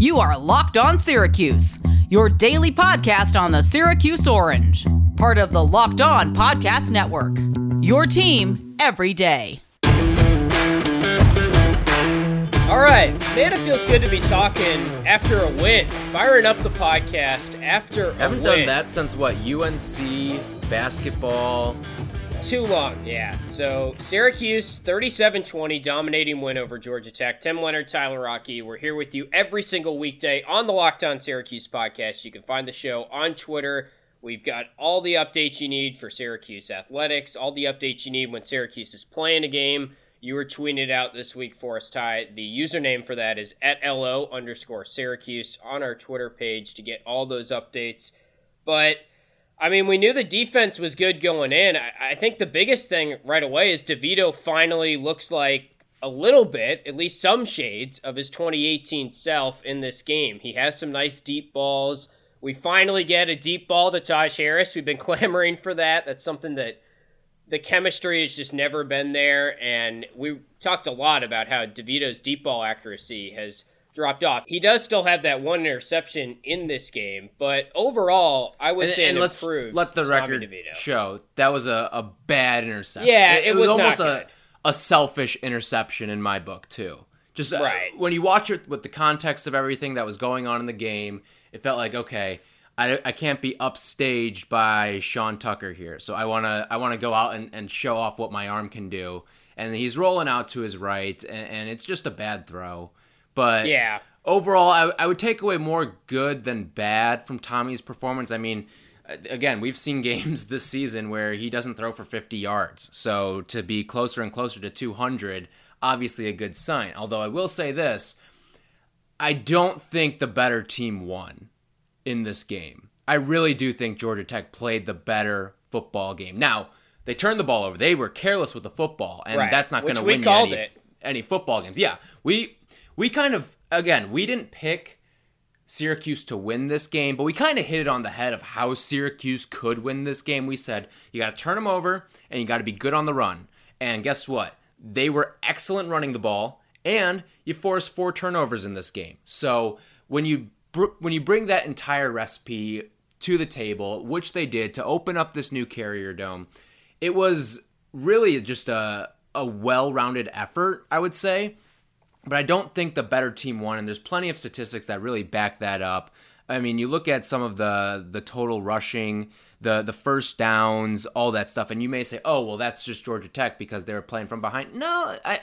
You are Locked On Syracuse, your daily podcast on the Syracuse Orange, part of the Locked On Podcast Network. Your team every day. All right, man, it feels good to be talking after a win, firing up the podcast after a Haven't done that since what? UNC basketball. Too long, yeah. So Syracuse 37-20 dominating win over Georgia Tech. Tim Leonard, Tyler Rocky. We're here with you every single weekday on the Locked On Syracuse podcast. You can find the show on Twitter. We've got all the updates you need for Syracuse athletics, all the updates you need when Syracuse is playing a game. You were tweeting it out this week for us, Ty. The username for that is at LO underscore Syracuse on our Twitter page to get all those updates. But I mean, we knew the defense was good going in. I, I think the biggest thing right away is DeVito finally looks like a little bit, at least some shades, of his 2018 self in this game. He has some nice deep balls. We finally get a deep ball to Taj Harris. We've been clamoring for that. That's something that the chemistry has just never been there. And we talked a lot about how DeVito's deep ball accuracy has dropped off. He does still have that one interception in this game, but overall, I would And, say and an let's let the record DeVito. show that was a, a bad interception. Yeah, it was not almost a a selfish interception in my book too. Just uh, Right. when you watch it with the context of everything that was going on in the game, it felt like okay. I, I can't be upstaged by Sean Tucker here, so I wanna I wanna go out and, and show off what my arm can do. And he's rolling out to his right, and, and it's just a bad throw. But Yeah. overall, I, I would take away more good than bad from Tommy's performance. I mean, again, we've seen games this season where he doesn't throw for 50 yards. So to be closer and closer to 200, obviously a good sign. Although I will say this I don't think the better team won in this game. I really do think Georgia Tech played the better football game. Now, they turned the ball over. They were careless with the football, and Right, that's not going to win you any, it. any football games. Yeah, we we kind of again we didn't pick Syracuse to win this game, but we kind of hit it on the head of how Syracuse could win this game. We said you got to turn them over and you got to be good on the run. And guess what? They were excellent running the ball, and you forced four turnovers in this game. So when you br- when you bring that entire recipe to the table, which they did to open up this new Carrier Dome, it was really just a a well-rounded effort, I would say but I don't think the better team won, and there's plenty of statistics that really back that up. I mean, you look at some of the the total rushing, the the first downs, all that stuff, and you may say, "Oh, well, that's just Georgia Tech because they were playing from behind." No, I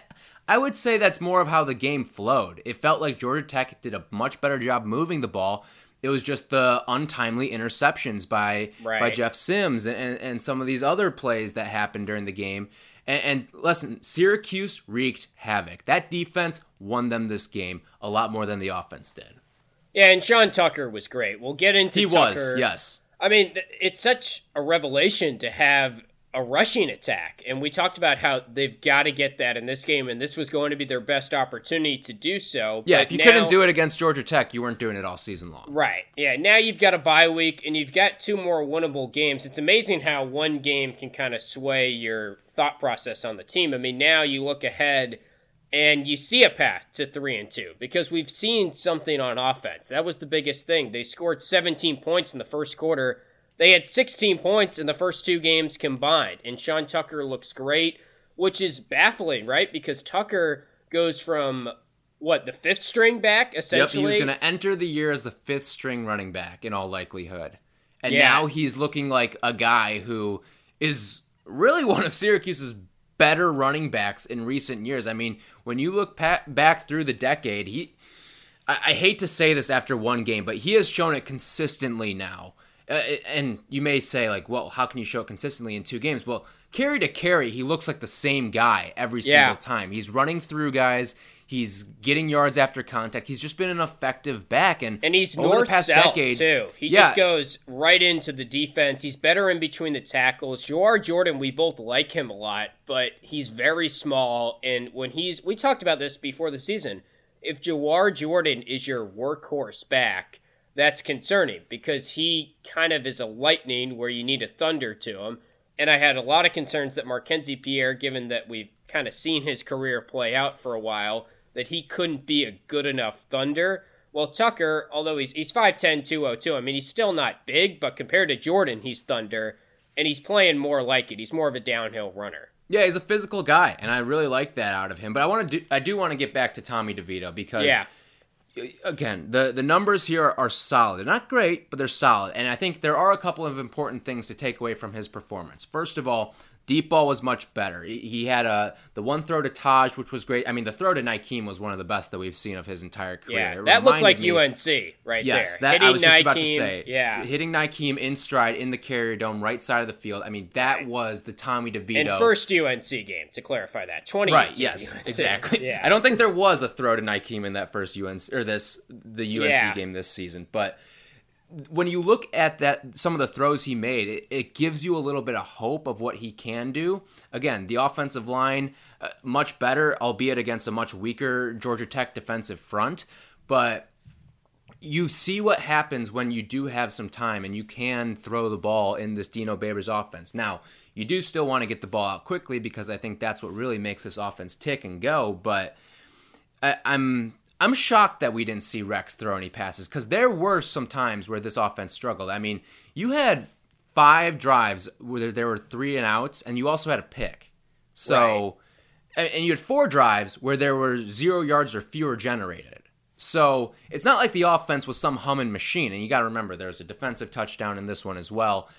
I would say that's more of how the game flowed. It felt like Georgia Tech did a much better job moving the ball. It was just the untimely interceptions by by Jeff Sims and, and some of these other plays that happened during the game. And, and listen, Syracuse wreaked havoc. That defense won them this game a lot more than the offense did. Yeah, and Sean Tucker was great. We'll get into He Tucker. was, yes. I mean, it's such a revelation to have a rushing attack. And we talked about how they've got to get that in this game, and this was going to be their best opportunity to do so. Yeah, if you now- couldn't do it against Georgia Tech, you weren't doing it all season long. Right. Yeah. Now you've got a bye week and you've got two more winnable games. It's amazing how one game can kind of sway your thought process on the team. I mean, now you look ahead and you see a path to three and two because we've seen something on offense. That was the biggest thing. They scored 17 points in the first quarter. They had 16 points in the first two games combined, and Sean Tucker looks great, which is baffling, right? Because Tucker goes from what the fifth string back essentially. Yep, he was going to enter the year as the fifth string running back in all likelihood. And Yeah. now he's looking like a guy who is really one of Syracuse's better running backs in recent years. I mean, when you look pa- back through the decade, he I, I hate to say this after one game, but he has shown it consistently now. Uh, and you may say, like, well, how can you show it consistently in two games? Well, carry to carry, he looks like the same guy every Yeah. single time. He's running through guys. He's getting yards after contact. He's just been an effective back, and And he's over north the past south decade, too. He yeah, just goes right into the defense. He's better in between the tackles. Jawhar Jordan, we both like him a lot, but he's very small. And when he's, we talked about this before the season. If Jawhar Jordan is your workhorse back, that's concerning because he kind of is a lightning where you need a thunder to him. And I had a lot of concerns that Markenzie Pierre, given that we've kind of seen his career play out for a while, that he couldn't be a good enough thunder. Well, Tucker, although he's he's 5'10", 202, I mean he's still not big, but compared to Jordan, he's thunder, and he's playing more like it. He's more of a downhill runner. Yeah, he's a physical guy, and I really like that out of him. But I want to do I do want to get back to Tommy DeVito because Yeah. Again, the the numbers here are, are solid. They're not great, but they're solid. And I think there are a couple of important things to take away from his performance. First of all, deep ball was much better. He, had a the one throw to Taj, which was great. I mean, the throw to Nykeim was one of the best that we've seen of his entire career. Yeah, It that looked like me- UNC right Yes, there. that Hitting I was just about to say. Yeah, hitting Nykeim in stride in the carrier dome, right side of the field. I mean, that was the Tommy DeVito. and first UNC game to clarify that twenty Right. Yes. Exactly. Yeah, I don't think there was a throw to Nykeim in that first UNC or this the UNC Yeah. game this season, but when you look at that some of the throws he made, it, it gives you a little bit of hope of what he can do. Again, the offensive line uh, much better, albeit against a much weaker Georgia Tech defensive front, but you see what happens when you do have some time and you can throw the ball in this Dino Babers offense. Now, you do still want to get the ball out quickly because I think that's what really makes this offense tick and go. But I, I'm I'm shocked that we didn't see Rex throw any passes because there were some times where this offense struggled. I mean, you had five drives where there were three and outs, and you also had a pick. So, and and you had four drives where there were zero yards or fewer generated. So it's not like the offense was some humming machine. And you got to remember, there's a defensive touchdown in this one as well.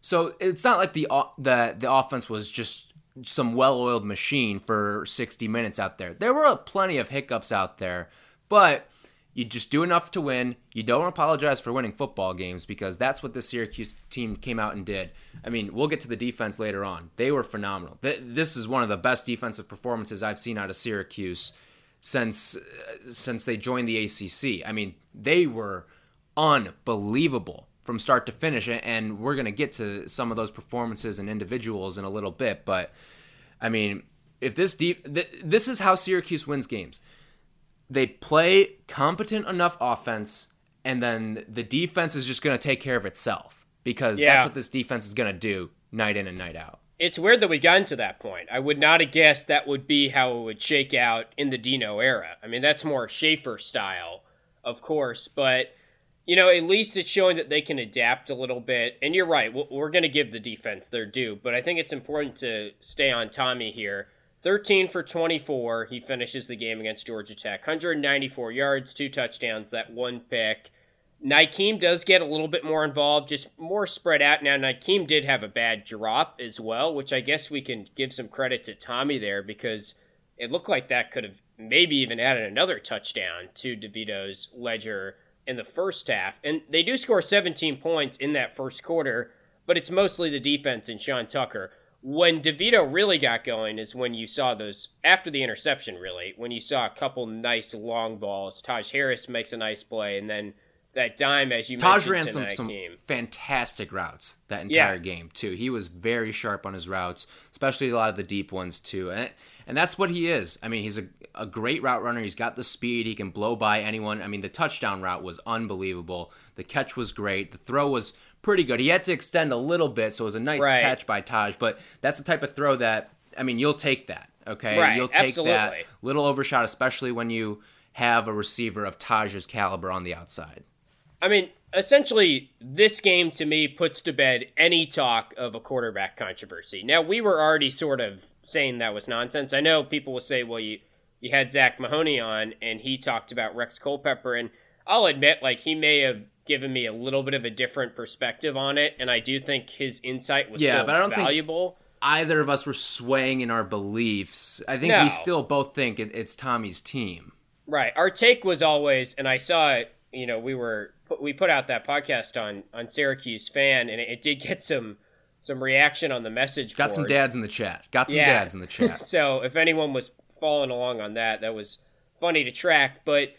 So it's not like the the the offense was just some well-oiled machine for 60 minutes out there. There were plenty of hiccups out there, but you just do enough to win. You don't apologize for winning football games because that's what the Syracuse team came out and did. I mean, we'll get to the defense later on. They were phenomenal. This is one of the best defensive performances I've seen out of Syracuse since uh, since they joined the ACC. I mean, they were unbelievable from start to finish, and we're going to get to some of those performances and individuals in a little bit. But I mean, if this deep, th- this is how Syracuse wins games. They play competent enough offense, and then the defense is just going to take care of itself because Yeah. that's what this defense is going to do night in and night out. It's weird that we got into that point. I would not have guessed that would be how it would shake out in the Dino era. I mean, that's more Shafer style, of course, but you know, at least it's showing that they can adapt a little bit. And you're right, we're- we're going to give the defense their due, but I think it's important to stay on Tommy here. 13 for 24, he finishes the game against Georgia Tech. 194 yards, two touchdowns, that one pick. Nykeim does get a little bit more involved, just more spread out. Now, Nykeim did have a bad drop as well, which I guess we can give some credit to Tommy there because it looked like that could have maybe even added another touchdown to DeVito's ledger in the first half. And they do score 17 points in that first quarter, but it's mostly the defense and Sean Tucker. When DeVito really got going is when you saw those, after the interception, really, when you saw a couple nice long balls. Taj Harris makes a nice play, and then that dime, as you Taj mentioned, ran some, some Nykeim. fantastic routes that Yeah. entire game too. He was very sharp on his routes, especially a lot of the deep ones too. And and that's what he is. I mean, he's a, a great route runner. He's got the speed. He can blow by anyone. I mean, the touchdown route was unbelievable. The catch was great. The throw was pretty good. He had to extend a little bit, so it was a nice Right. catch by Taj. But that's the type of throw that I mean, you'll take that. Okay, Right, you'll take absolutely. that little overshot, especially when you have a receiver of Taj's caliber on the outside. I mean, essentially, this game to me puts to bed any talk of a quarterback controversy. Now, we were already sort of saying that was nonsense. I know people will say, well, you, you had Zach Mahoney on, and he talked about Rex Culpepper, and I'll admit, like, he may have given me a little bit of a different perspective on it, and I do think his insight was Yeah, still but I don't think- valuable. either of us were swaying in our beliefs. I think No. we still both think it, it's Tommy's team. Right. Our take was always, and I saw it. You know, we were we put out that podcast on on Syracuse fan, and it, it did get some some reaction on the message. Got some dads in the chat. Got some Yeah. dads in the chat. so if anyone was following along on that, that was funny to track. But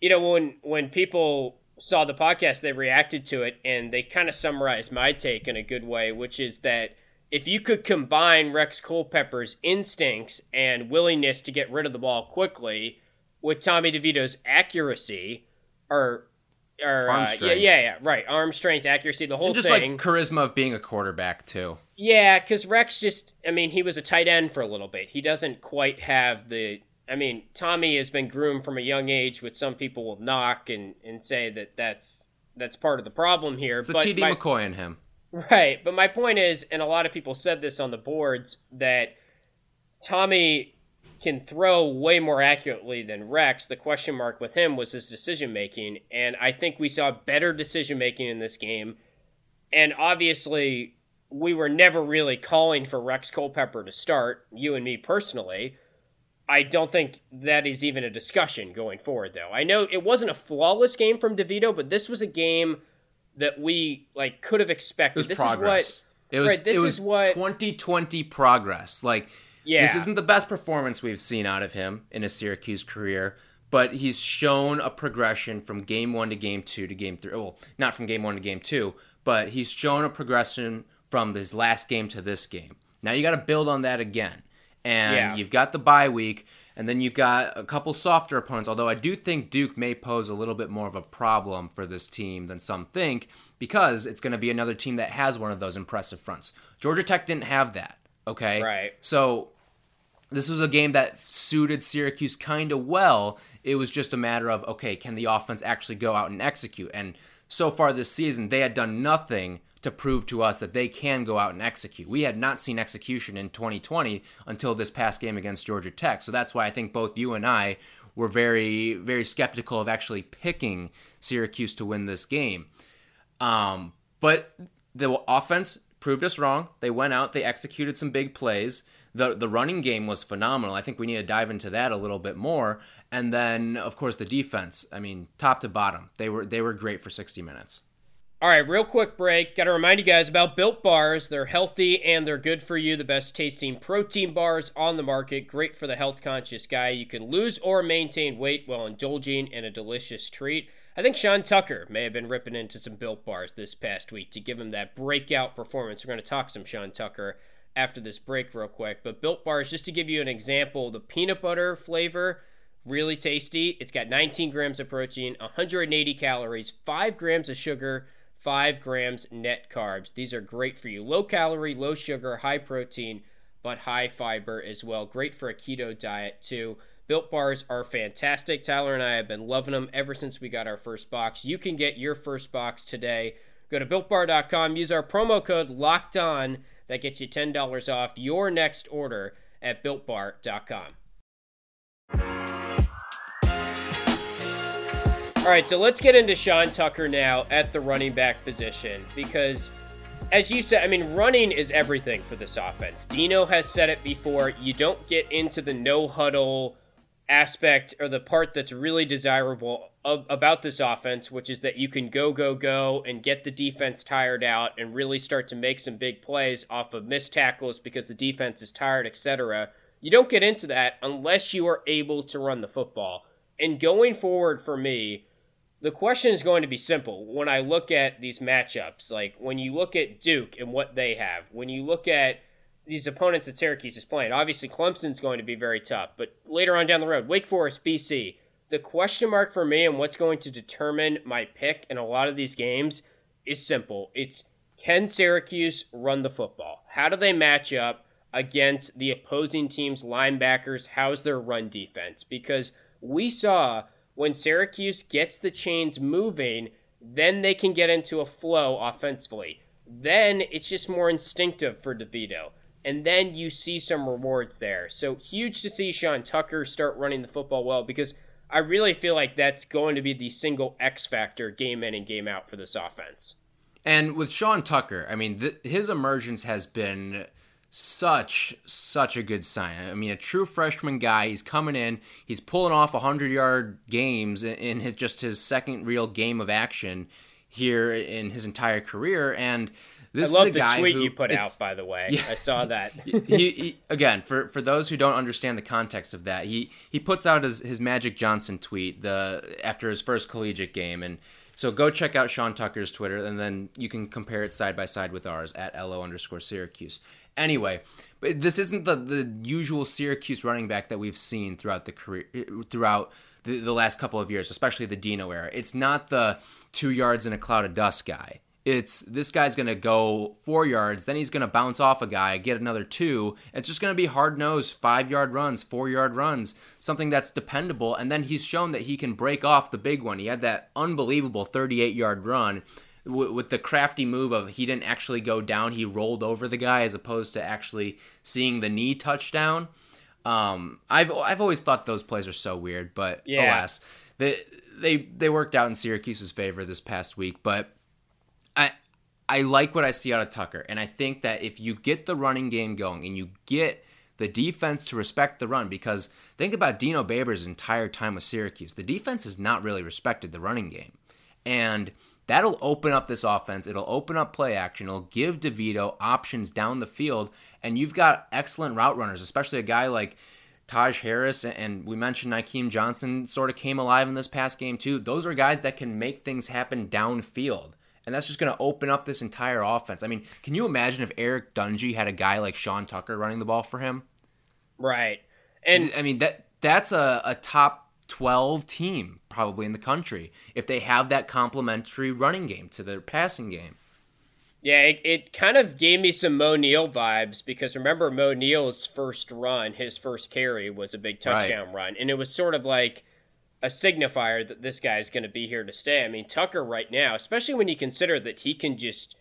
you know, when when people saw the podcast, they reacted to it, and they kind of summarized my take in a good way, which is that if you could combine Rex Culpepper's instincts and willingness to get rid of the ball quickly with Tommy DeVito's accuracy, or or Arm uh, yeah, yeah, yeah, right, arm strength, accuracy, the whole And just thing. like charisma of being a quarterback too. Yeah, because Rex just, I mean, he was a tight end for a little bit. He doesn't quite have the I mean, Tommy has been groomed from a young age, which some people will knock and, and say that that's that's part of the problem here. It's but TD my, McCoy in him. Right, but my point is, and a lot of people said this on the boards, that Tommy can throw way more accurately than Rex. The question mark with him was his decision making, and I think we saw better decision making in this game. And obviously, we were never really calling for Rex Culpepper to start, you and me personally. I don't think that is even a discussion going forward, though. I know it wasn't a flawless game from DeVito, but this was a game that we like could have expected. This progress. is what it was. right, this it was is what 2020 progress. Like yeah. this isn't the best performance we've seen out of him in his Syracuse career, but he's shown a progression from game one to game two to game three. Well, not from game one to game two, but he's shown a progression from his last game to this game. Now you got to build on that again, and Yeah. you've got the bye week. And then you've got a couple softer opponents, although I do think Duke may pose a little bit more of a problem for this team than some think, because it's going to be another team that has one of those impressive fronts. Georgia Tech didn't have that, okay? Right. So this was a game that suited Syracuse kind of well. It was just a matter of, okay, can the offense actually go out and execute? And so far this season, they had done nothing to prove to us that they can go out and execute. We had not seen execution in 2020 until this past game against Georgia Tech. So that's why I think both you and I were very, very skeptical of actually picking Syracuse to win this game. Um, but the offense proved us wrong. They went out, they executed some big plays. The the running game was phenomenal. I think we need to dive into that a little bit more. And then of course the defense. I mean, top to bottom, they were they were great for 60 minutes. All right, real quick break. Got to remind you guys about Built Bars. They're healthy and they're good for you. The best tasting protein bars on the market. Great for the health conscious guy. You can lose or maintain weight while indulging in a delicious treat. I think Sean Tucker may have been ripping into some Built Bars this past week to give him that breakout performance. We're going to talk some Sean Tucker after this break, real quick. But Built Bars, just to give you an example, the peanut butter flavor, really tasty. It's got 19 grams of protein, 180 calories, 5 grams of sugar. 5 grams net carbs. These are great for you. Low calorie, low sugar, high protein, but high fiber as well. Great for a keto diet too. Built bars are fantastic. Tyler and I have been loving them ever since we got our first box. You can get your first box today. Go to builtbar.com, use our promo code locked on that gets you $10 off your next order at builtbar.com. All right, so let's get into Sean Tucker now at the running back position because, as you said, I mean, running is everything for this offense. Dino has said it before. You don't get into the no huddle aspect or the part that's really desirable of, about this offense, which is that you can go, go, go and get the defense tired out and really start to make some big plays off of missed tackles because the defense is tired, etc. You don't get into that unless you are able to run the football. And going forward for me, the question is going to be simple. When I look at these matchups, like when you look at Duke and what they have, when you look at these opponents that Syracuse is playing, obviously Clemson's going to be very tough, but later on down the road, Wake Forest, BC, the question mark for me and what's going to determine my pick in a lot of these games is simple. It's can Syracuse run the football? How do they match up against the opposing team's linebackers? How's their run defense? Because we saw when Syracuse gets the chains moving, then they can get into a flow offensively. Then it's just more instinctive for DeVito. And then you see some rewards there. So huge to see Sean Tucker start running the football well because I really feel like that's going to be the single X factor game in and game out for this offense. And with Sean Tucker, I mean, th- his emergence has been such such a good sign. I mean, a true freshman guy. He's coming in. He's pulling off hundred yard games in, his, just his second real game of action here in his entire career. And this I love is the guy tweet who, you put out, by the way. Yeah. I saw that. he, he again for for those who don't understand the context of that he he puts out his, his magic johnson tweet the after his first collegiate game and so go check out sean tucker's twitter and then you can compare it side by side with ours at lo underscore syracuse anyway but this isn't the the usual syracuse running back that we've seen throughout the career throughout the, the last couple of years especially the dino era it's not the two yards in a cloud of dust guy It's this guy's going to go four yards, then he's going to bounce off a guy, get another two. It's just going to be hard nosed, five yard runs, four yard runs, something that's dependable. And then he's shown that he can break off the big one. He had that unbelievable 38 yard run with the crafty move of he didn't actually go down, he rolled over the guy as opposed to actually seeing the knee touchdown. Um, I've I've always thought those plays are so weird, but yeah. alas, they they they worked out in Syracuse's favor this past week. But I I like what I see out of Tucker, and I think that if you get the running game going and you get the defense to respect the run, because think about Dino Babers' entire time with Syracuse, the defense has not really respected the running game, and that'll open up this offense. It'll open up play action. It'll give DeVito options down the field, and you've got excellent route runners, especially a guy like. Taj Harris and we mentioned Nykeim Johnson sort of came alive in this past game too. Those are guys that can make things happen downfield and that's just going to open up this entire offense. I mean, can you imagine if Eric Dungey had a guy like Sean Tucker running the ball for him? Right. And I mean that that's a, a top 12 team probably in the country if they have that complementary running game to their passing game. Yeah, it, it kind of gave me some Moe Neal vibes because remember Moe Neal's first run, his first carry was a big touchdown right. run. And it was sort of like a signifier that this guy is going to be here to stay. I mean, Tucker right now, especially when you consider that he can just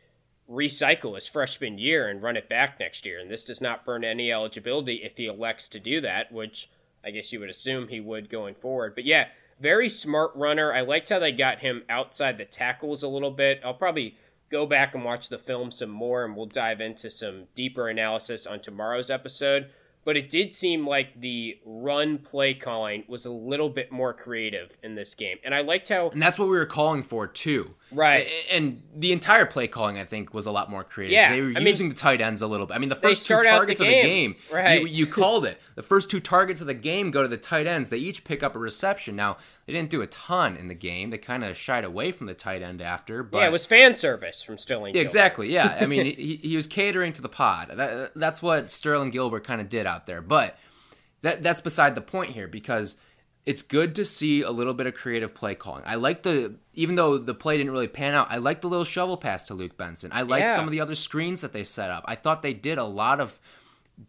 recycle his freshman year and run it back next year, and this does not burn any eligibility if he elects to do that, which I guess you would assume he would going forward. But yeah, very smart runner. I liked how they got him outside the tackles a little bit. I'll probably go back and watch the film some more, and we'll dive into some deeper analysis on tomorrow's episode but it did seem like the run play calling was a little bit more creative in this game. And I liked how And that's what we were calling for too. Right. And the entire play calling I think was a lot more creative. Yeah. They were I using mean, the tight ends a little bit. I mean the first two targets the of the game, right. you, you called it. The first two targets of the game go to the tight ends. They each pick up a reception. Now, they didn't do a ton in the game. They kind of shied away from the tight end after. But yeah, it was fan service from Sterling. Gilbert. Exactly. Yeah, I mean, he, he was catering to the pod. That, that's what Sterling Gilbert kind of did out there. But that that's beside the point here because it's good to see a little bit of creative play calling. I like the even though the play didn't really pan out. I like the little shovel pass to Luke Benson. I like yeah. some of the other screens that they set up. I thought they did a lot of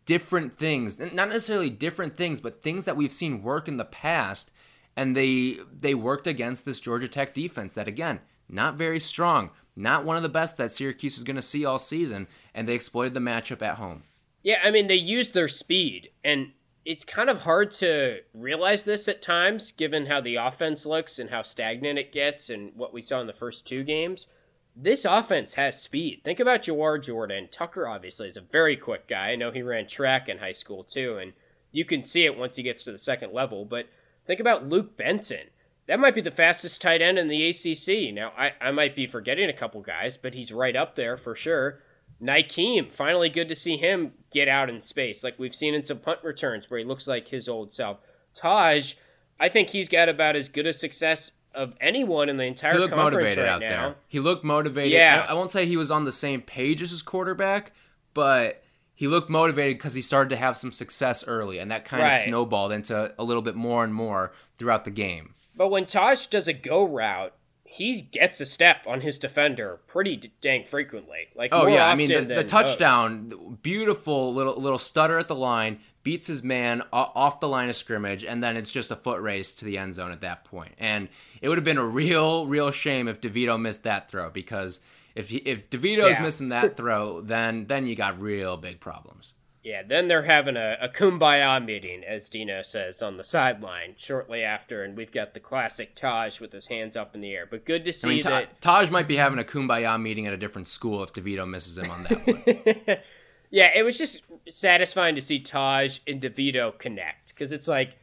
different things, not necessarily different things, but things that we've seen work in the past and they they worked against this Georgia Tech defense that again not very strong, not one of the best that Syracuse is going to see all season, and they exploited the matchup at home. Yeah, I mean they used their speed, and it's kind of hard to realize this at times, given how the offense looks and how stagnant it gets, and what we saw in the first two games. This offense has speed. Think about Jawhar Jordan. Tucker obviously is a very quick guy. I know he ran track in high school too, and you can see it once he gets to the second level, but Think about Luke Benson. That might be the fastest tight end in the ACC. Now, I, I might be forgetting a couple guys, but he's right up there for sure. Nykeim, finally good to see him get out in space, like we've seen in some punt returns where he looks like his old self. Taj, I think he's got about as good a success of anyone in the entire he looked motivated right out now. there. He looked motivated. Yeah. I won't say he was on the same page as his quarterback, but he looked motivated because he started to have some success early, and that kind right. of snowballed into a little bit more and more throughout the game. But when Taj does a go route, he gets a step on his defender pretty dang frequently. Like oh yeah, I mean the, the touchdown, most. beautiful little little stutter at the line, beats his man off the line of scrimmage, and then it's just a foot race to the end zone at that point. And it would have been a real real shame if DeVito missed that throw because if he, if DeVito's yeah. missing that throw, then then you got real big problems. Yeah, then they're having a, a kumbaya meeting, as Dino says, on the sideline shortly after, and we've got the classic Taj with his hands up in the air. But good to see I mean, that Taj might be having a kumbaya meeting at a different school if DeVito misses him on that one. yeah, it was just satisfying to see Taj and DeVito connect because it's like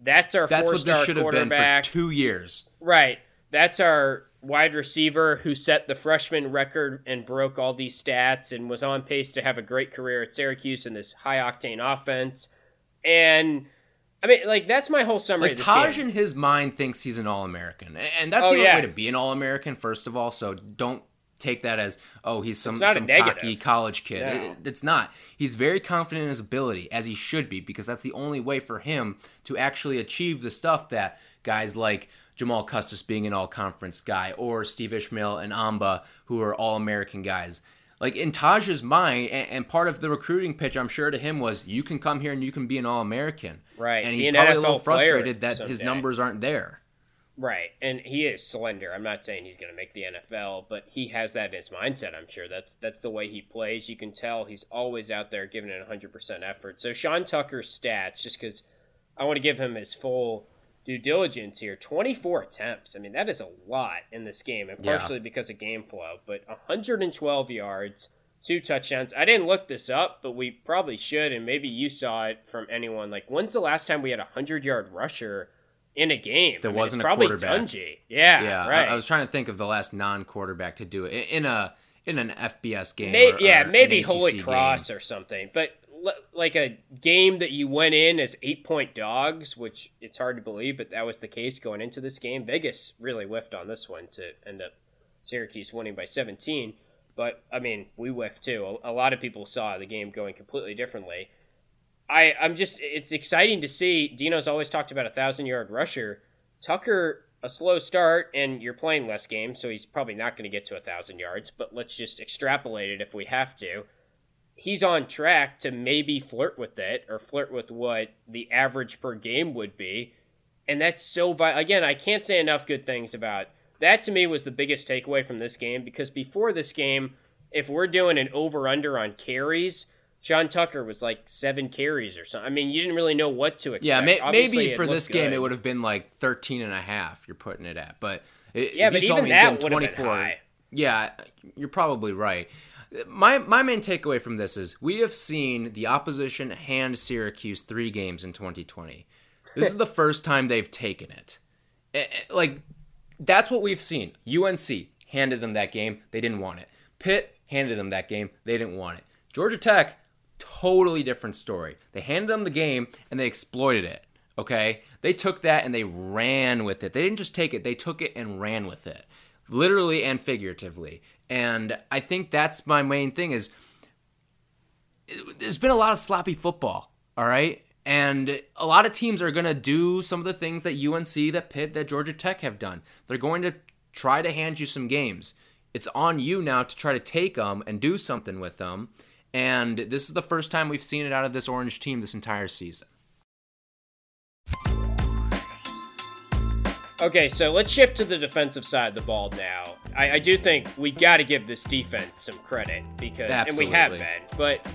that's our that's four-star quarterback. two years, right? That's our wide receiver who set the freshman record and broke all these stats and was on pace to have a great career at Syracuse in this high octane offense. And I mean, like that's my whole summary. Like Taj game. in his mind thinks he's an All American, and that's oh, the only yeah. way to be an All American. First of all, so don't take that as oh he's some some cocky college kid. No. It, it's not. He's very confident in his ability, as he should be, because that's the only way for him to actually achieve the stuff that guys like Jamal Custis being an all conference guy or Steve Ishmael and Amba who are all American guys. Like in Taj's mind, and, and, part of the recruiting pitch, I'm sure to him was, "You can come here and you can be an All American." Right, and he's probably a little frustrated that someday. his numbers aren't there. Right, and he is slender. I'm not saying he's going to make the NFL, but he has that in his mindset. I'm sure that's that's the way he plays. You can tell he's always out there giving it 100 percent effort. So Sean Tucker's stats, just because I want to give him his full due diligence here 24 attempts. I mean, that is a lot in this game, and partially yeah. because of game flow, but 112 yards, two touchdowns. I didn't look this up, but we probably should, and maybe you saw it from anyone. Like, when's the last time we had a 100 yard rusher? In a game, there I mean, wasn't a probably quarterback. Dungey. Yeah, yeah. Right. I, I, was trying to think of the last non-quarterback to do it in a in an FBS game. Maybe, or, yeah, or maybe Holy Cross game. or something. But like a game that you went in as eight point dogs, which it's hard to believe, but that was the case going into this game. Vegas really whiffed on this one to end up Syracuse winning by 17. But I mean, we whiffed too. A, a lot of people saw the game going completely differently. I, I'm just, it's exciting to see. Dino's always talked about a thousand yard rusher. Tucker, a slow start, and you're playing less games, so he's probably not going to get to a thousand yards. But let's just extrapolate it if we have to he's on track to maybe flirt with it or flirt with what the average per game would be. And that's so vi- again, I can't say enough good things about that to me was the biggest takeaway from this game because before this game, if we're doing an over under on carries, Sean Tucker was like seven carries or something. I mean, you didn't really know what to expect. Yeah, may- maybe for this game it would have been like 13 and a half you're putting it at. But it, yeah, but even that would have been high. Yeah, you're probably right my my main takeaway from this is we have seen the opposition hand Syracuse three games in 2020. This is the first time they've taken it. Eh, eh, like that's what we've seen. UNC handed them that game, they didn't want it. Pitt handed them that game, they didn't want it. Georgia Tech, totally different story. They handed them the game and they exploited it. Okay, they took that and they ran with it. They didn't just take it; they took it and ran with it literally and figuratively. And I think that's my main thing is there's been a lot of sloppy football, all right? And a lot of teams are going to do some of the things that UNC, that Pitt, that Georgia Tech have done. They're going to try to hand you some games. It's on you now to try to take them and do something with them. And this is the first time we've seen it out of this orange team this entire season. Okay, so let's shift to the defensive side of the ball now. I, I do think we got to give this defense some credit because, Absolutely. and we have been. But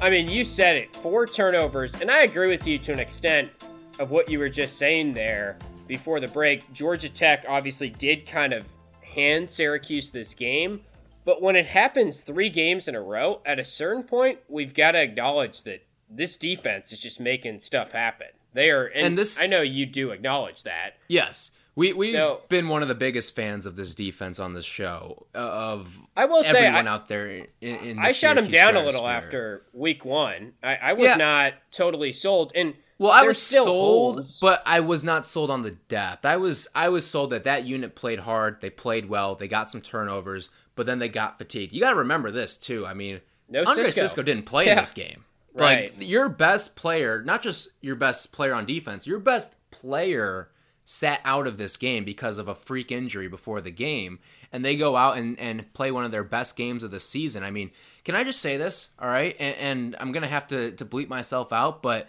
I mean, you said it, four turnovers, and I agree with you to an extent of what you were just saying there before the break. Georgia Tech obviously did kind of hand Syracuse this game, but when it happens three games in a row, at a certain point, we've got to acknowledge that this defense is just making stuff happen. They are, and, and this. I know you do acknowledge that. Yes, we we've so, been one of the biggest fans of this defense on this show. Uh, of I will say, everyone I, out there. In, in I shot him down a little after week one. I, I was yeah. not totally sold, and well, I was sold, holds. but I was not sold on the depth. I was I was sold that that unit played hard. They played well. They got some turnovers, but then they got fatigued. You got to remember this too. I mean, no Andre Cisco, Cisco didn't play yeah. in this game. Right. Like your best player, not just your best player on defense, your best player sat out of this game because of a freak injury before the game and they go out and, and play one of their best games of the season. I mean, can I just say this? All right. And, and I'm going to have to, to bleep myself out, but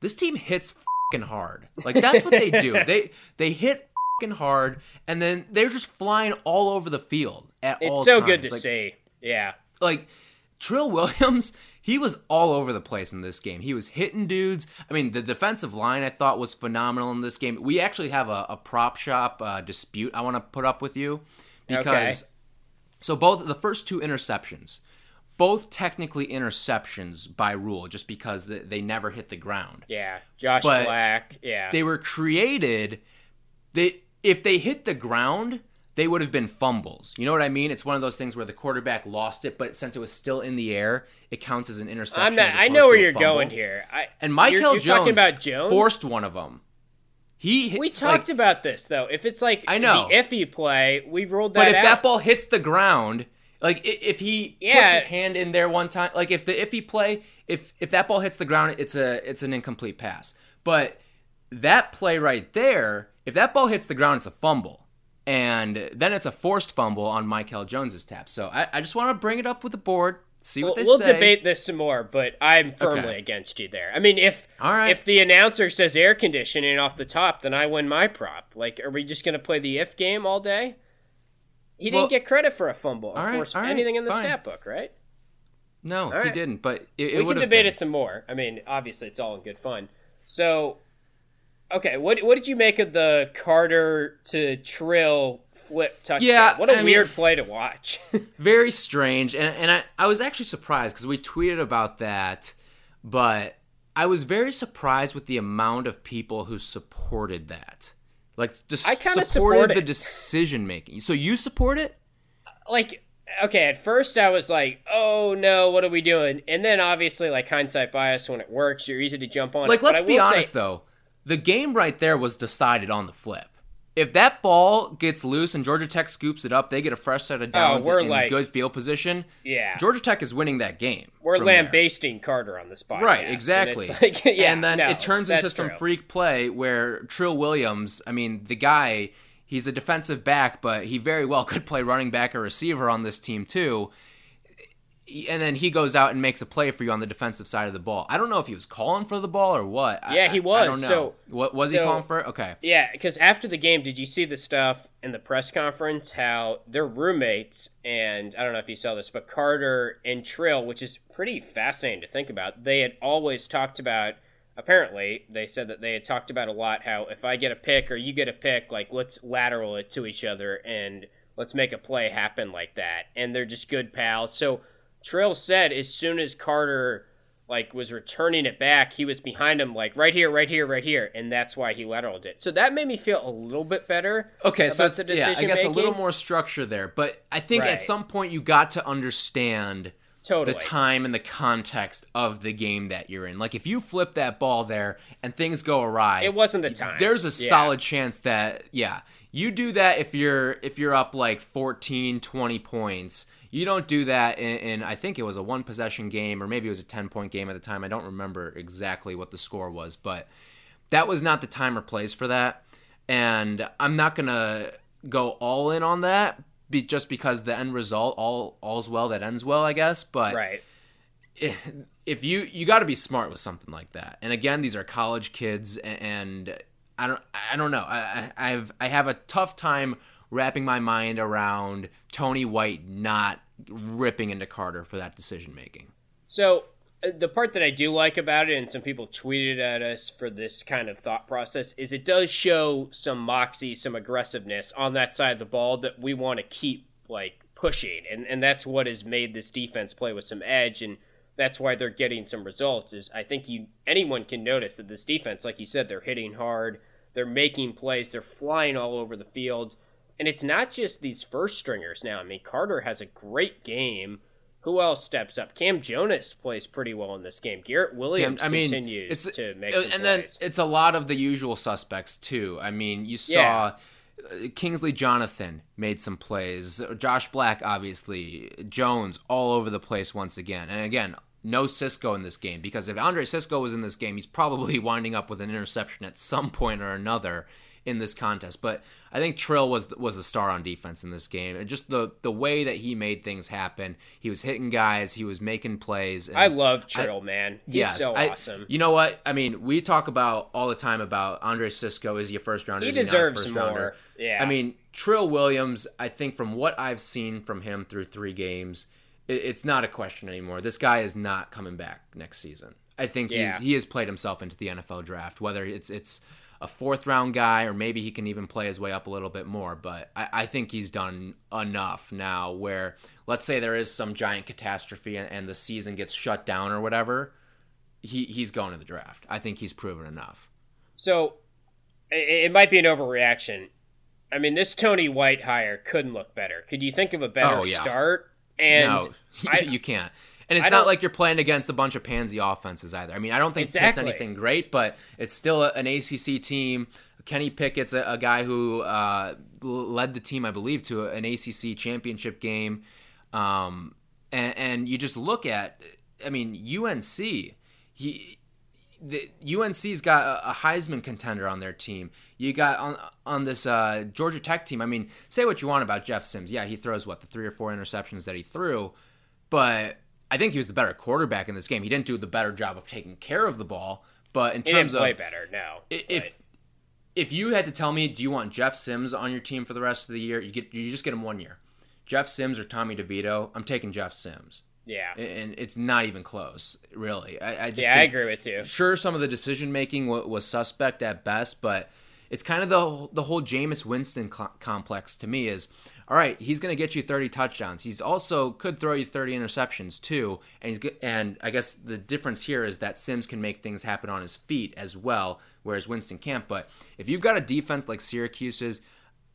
this team hits fucking hard. Like that's what they do. they, they hit fucking hard and then they're just flying all over the field at all. it's all so times. good to like, see. Yeah. Like Trill Williams he was all over the place in this game. He was hitting dudes. I mean, the defensive line I thought was phenomenal in this game. We actually have a, a prop shop uh, dispute I want to put up with you because okay. so both the first two interceptions, both technically interceptions by rule, just because they, they never hit the ground. Yeah, Josh but Black. Yeah, they were created. They if they hit the ground, they would have been fumbles. You know what I mean? It's one of those things where the quarterback lost it, but since it was still in the air, it counts as an interception. I'm not, I know where you're going here. I, and Mikel you're, you're Jones, talking about Jones forced one of them. He we talked like, about this though. If it's like I know the iffy play, we rolled that. But if out. that ball hits the ground, like if he yeah. puts his hand in there one time, like if the iffy play, if if that ball hits the ground, it's a it's an incomplete pass. But that play right there if that ball hits the ground, it's a fumble. And then it's a forced fumble on Mikel Jones's tap. So I, I just want to bring it up with the board, see what we'll, they we'll say. debate this some more, but I'm firmly Okay. against you there. I mean, if All right. if the announcer says air conditioning off the top, then I win my prop. Like, are we just going to play the if game all day? He didn't get credit for a fumble, All right, right, anything in the fine. stat book, right? No, he didn't. But it, it we can debate been. it some more. I mean, obviously, it's all in good fun. So, okay, what what did you make of the Carter to Trill flip touchdown? Yeah, what a I mean- weird play to watch. very strange and, and I, I was actually surprised because we tweeted about that but i was very surprised with the amount of people who supported that like just I kinda supported support the decision making so you support it like okay at first i was like oh no what are we doing and then obviously like hindsight bias when it works you're easy to jump on like it. Let's be will say- honest though the game right there was decided on the flip if that ball gets loose and Georgia Tech scoops it up, they get a fresh set of oh, downs Oh, we're in like- good field position. Yeah. Georgia Tech is winning that game. we're from there. lambasting carter on this spot, Right, exactly. it's like, yeah, and then no, it turns into some true. freak play where Trill Williams, I mean, the guy, he's a defensive back, but he very well could play running back or receiver on this team too. And then he goes out and makes a play for you on the defensive side of the ball. I don't know if he was calling for the ball or what. I- Yeah, he was. I don't know. So- what was so- he calling for? Okay. Yeah, because after the game, did you see the stuff in the press conference? How they're roommates, and I don't know if you saw this, but Carter and Trill, which is pretty fascinating to think about. They had always talked about. Apparently, they said that they had talked about a lot how if I get a pick or you get a pick, like let's lateral it to each other and let's make a play happen like that. And they're just good pals. So Trill said as soon as Carter like was returning it back, he was behind him like right here, right here, right here, and that's why he lateraled it. So that made me feel a little bit better. Okay, so it's, the yeah, I guess a little more structure there, but I think Right. at some point you got to understand Totally. the time and the context of the game that you're in. Like if you flip that ball there and things go awry, It wasn't the time. there's a Yeah. solid chance that yeah, you do that if you're if you're up like 14, 20 points. You don't do that in, in I think it was a one possession game or maybe it was a 10 point game at the time. I don't remember exactly what the score was, but that was not the time or place for that. And I'm not going to go all in on that be, just because the end result all all's well that ends well, I guess, but Right. if you you got to be smart with something like that. And again, these are college kids, and I don't I don't know. I, I I've I have a tough time wrapping my mind around Tony White not ripping into Carter for that decision making. So uh, the part that I do like about it, and some people tweeted at us for this kind of thought process, is it does show some moxie, some aggressiveness on that side of the ball that we want to keep like pushing, and and that's what has made this defense play with some edge, and that's why they're getting some results. Is I think you anyone can notice that this defense, like you said, they're hitting hard, they're making plays, they're flying all over the field. And it's not just these first stringers now. I mean, Carter has a great game. Who else steps up? Cam Jonas plays pretty well in this game. Garrett Williams I mean, continues it's to make uh, and then plays. it's a lot of the usual suspects too. I mean, you saw Yeah. uh, Kingsley Jonathan made some plays. Josh Black, obviously, Jones, all over the place once again. And again, no Cisco in this game because if Andre Cisco was in this game, he's probably winding up with an interception at some point or another in this contest. But I think Trill was was the star on defense in this game, and just the the way that he made things happen. He was hitting guys, he was making plays. And I love Trill, man. He's Yes, so I- awesome. You know what? I mean, we talk about all the time about Andre Cisco. Is he a first rounder? He Is not a deserves first more. rounder? Yeah. I mean, Trill Williams. I think from what I've seen from him through three games, it, it's not a question anymore. This guy is not coming back next season. I think Yeah. he's, he has played himself into the NFL draft. Whether it's it's a fourth round guy or maybe he can even play his way up a little bit more. But I, I think he's done enough now. Where let's say there is some giant catastrophe and, and the season gets shut down or whatever he he's going to the draft. I think he's proven enough. So it, it might be an overreaction. I mean, this Tony White hire couldn't look better. Could you think of a better Oh, yeah. start? And no, I, you can't. And it's not like you're playing against a bunch of pansy offenses either. I mean, I don't think Exactly. Pitt's anything great, but it's still a- an ACC team. Kenny Pickett's a, a guy who uh, led the team, I believe, to an ACC championship game. Um, and, and you just look at, I mean, UNC. He the UNC's got a, a Heisman contender on their team. You got on on this uh, Georgia Tech team. I mean, say what you want about Jeff Sims. Yeah, he throws what the three or four interceptions that he threw, but I think he was the better quarterback in this game. He didn't do the better job of taking care of the ball. But in He terms didn't play of better, no. if But- if you had to tell me, do you want Jeff Sims on your team for the rest of the year? You get you just get him one year. Jeff Sims or Tommy DeVito? I'm taking Jeff Sims, yeah, and it's not even close, really. I, I just yeah, I agree with you. Sure, some of the decision making was, was suspect at best, but it's kind of the the whole Jameis Winston cl- complex to me is all right. He's going to get you 30 touchdowns. He's also could throw you 30 interceptions too, and he's and I guess the difference here is that Sims can make things happen on his feet as well, whereas Winston can't. But if you've got a defense like Syracuse's.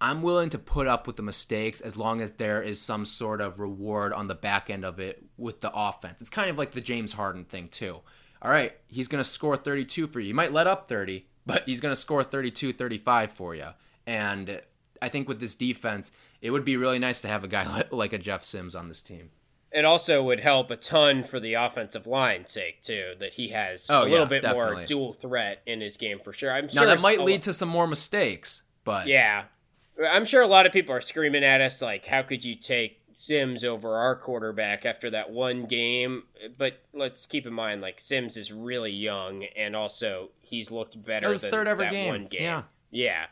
I'm willing to put up with the mistakes as long as there is some sort of reward on the back end of it with the offense. It's kind of like the James Harden thing, too. All right, he's going to score 32 for you. He might let up 30, but he's going to score 32, 35 for you. And I think with this defense, it would be really nice to have a guy like a Jeff Sims on this team. It also would help a ton for the offensive line's sake too, that he has Oh, a little yeah, bit more dual threat in his game for sure. I'm Now, sure that might lead to some more mistakes, but Yeah. I'm sure a lot of people are screaming at us like, how could you take Sims over our quarterback after that one game? But let's keep in mind, like, Sims is really young, and also he's looked better That was than third ever that game. one game. Yeah. Yeah.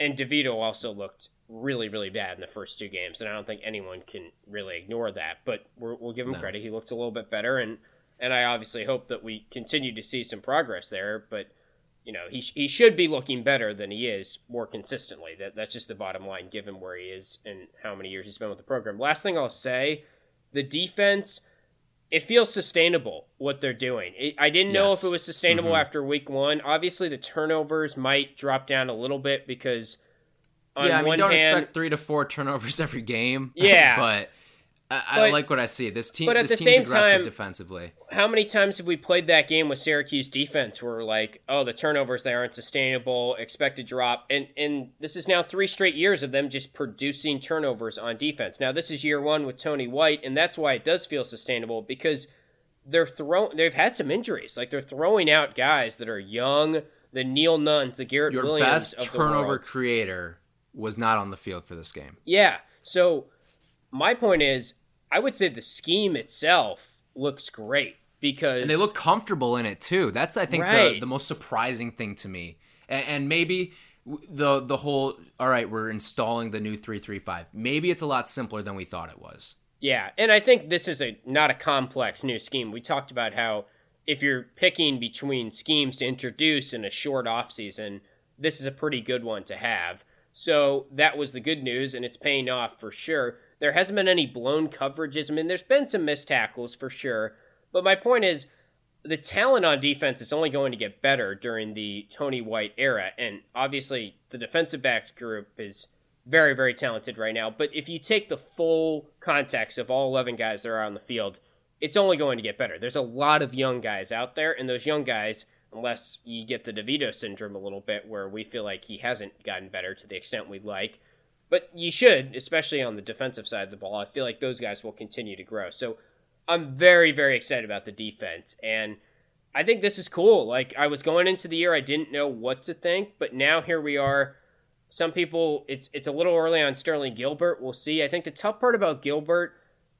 And DeVito also looked really, really bad in the first two games, and I don't think anyone can really ignore that. But we're, we'll give him No. credit; he looked a little bit better, and and I obviously hope that we continue to see some progress there. But you know, he, sh- he should be looking better than he is more consistently. That that's just the bottom line, given where he is and how many years he's been with the program. Last thing I'll say, the defense. It feels sustainable what they're doing. It, I didn't know Yes. if it was sustainable Mhm. after week one. Obviously, the turnovers might drop down a little bit because yeah, I mean, don't hand, expect three to four turnovers every game. Yeah. but I, I like what I see. This team, but at this the same time- defensively. how many times have we played that game with Syracuse defense where we're like, oh, the turnovers there aren't sustainable, expected to drop, and and this is now three straight years of them just producing turnovers on defense. Now this is year one with Tony White, and that's why it does feel sustainable because they're throw they've had some injuries, like they're throwing out guys that are young, the Neil Nuns, the Garrett Your Williams best turnover world. creator was not on the field for this game. Yeah. So my point is, I would say the scheme itself looks great because and they look comfortable in it too. That's I think the, Right. the most surprising thing to me. And, and maybe the the whole all right, we're installing the new three three five. Maybe it's a lot simpler than we thought it was. Yeah, and I think this is a not a complex new scheme. We talked about how if you're picking between schemes to introduce in a short off season, this is a pretty good one to have. So that was the good news, and it's paying off for sure. There hasn't been any blown coverages. I mean, there's been some missed tackles for sure, but my point is the talent on defense is only going to get better during the Tony White era, and obviously the defensive backs group is very, very talented right now. But if you take the full context of all 11 guys that are on the field, it's only going to get better. There's a lot of young guys out there, and those young guys, unless you get the DeVito syndrome a little bit, where we feel like he hasn't gotten better to the extent we'd like, but you should, especially on the defensive side of the ball. I feel like those guys will continue to grow. So I'm very, very excited about the defense, and I think this is cool. Like I was going into the year, I didn't know what to think, but now here we are. Some people, it's it's a little early on Sterling Gilbert. We'll see. I think the tough part about Gilbert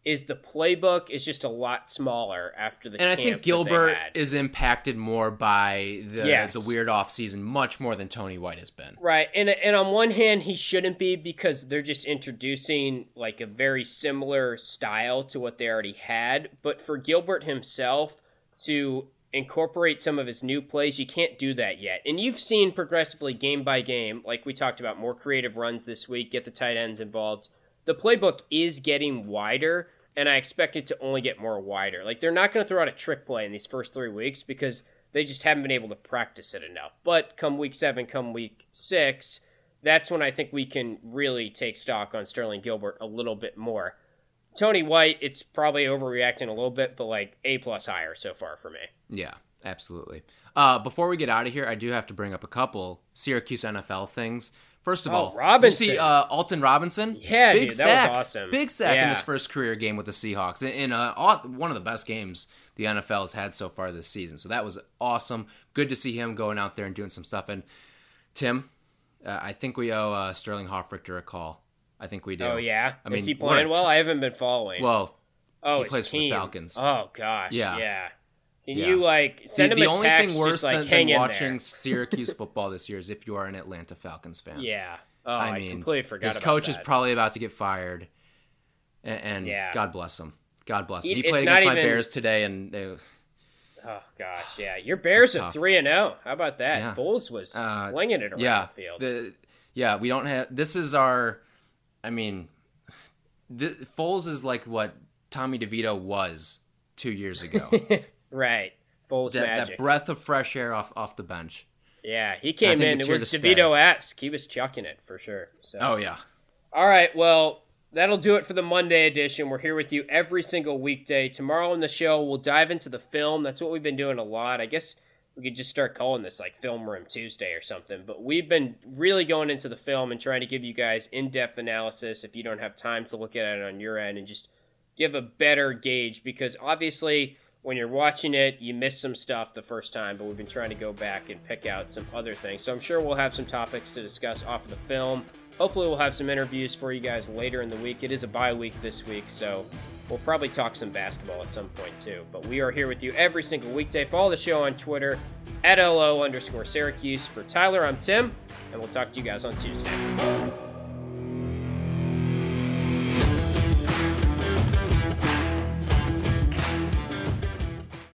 is the playbook is just a lot smaller after the. And I think Gilbert is impacted more by the Yes. the weird off season, much more than Tony White has been. Right, and and on one hand, he shouldn't be because they're just introducing like a very similar style to what they already had. But for Gilbert himself to incorporate some of his new plays, you can't do that yet. And you've seen progressively game by game, like we talked about, more creative runs this week, get the tight ends involved. The playbook is getting wider, and I expect it to only get more wider. Like they're not going to throw out a trick play in these first three weeks because they just haven't been able to practice it enough. But come week seven, come week six, that's when I think we can really take stock on Sterling Gilbert a little bit more. Tony White, it's probably overreacting a little bit, but like A plus higher so far for me. Yeah, absolutely. Uh, before we get out of here, I do have to bring up a couple Syracuse NFL things. First of Oh, all, Robinson. You see uh, Alton Robinson? Yeah, big dude, that was sack. awesome. Big sack in his first career game with the Seahawks. In, in uh, one of the best games the NFL has had so far this season. So that was awesome. Good to see him going out there and doing some stuff. And Tim, uh, I think we owe uh, Sterling Hofrichter a call. I think we do. Oh yeah, I mean, is he playing well? I haven't been following. Well, oh, he plays team. for the Falcons. Oh gosh, yeah, yeah. Can Yeah. you like send the, him the a only text, thing worse like than, than watching? Syracuse football this year is if you are an Atlanta Falcons fan. Yeah. Oh, I I, mean, completely forgot. his coach is probably about to get fired, and, and Yeah. God bless him. God bless him. He it's played against my Bears today, and they, Oh gosh, yeah. Your Bears are three and zero. How about that? Yeah. Foles was Uh, flinging it around yeah, the field. the- yeah, we don't have. This is our. I mean, the, Foles is like what Tommy DeVito was two years ago. right. Foles that, magic. that breath of fresh air off off the bench. yeah, he came in. It was. DeVito esque. He was chucking it for sure. So. Oh yeah, All right, well, that'll do it for the Monday edition. We're here with you every single weekday. Tomorrow on the show, we'll dive into the film. That's what we've been doing a lot. I guess we could just start calling this like Film Room Tuesday or something. But we've been really going into the film and trying to give you guys in depth analysis if you don't have time to look at it on your end and just give a better gauge because obviously when you're watching it you miss some stuff the first time but we've been trying to go back and pick out some other things. So i'm sure we'll have some topics to discuss off of the film. Hopefully we'll have some interviews for you guys later in the week. It is a bye week this week so we'll probably talk some basketball at some point too. But we are here with you every single weekday. Follow the show on twitter at lo underscore syracuse. For tyler i'm tim and we'll talk to you guys on tuesday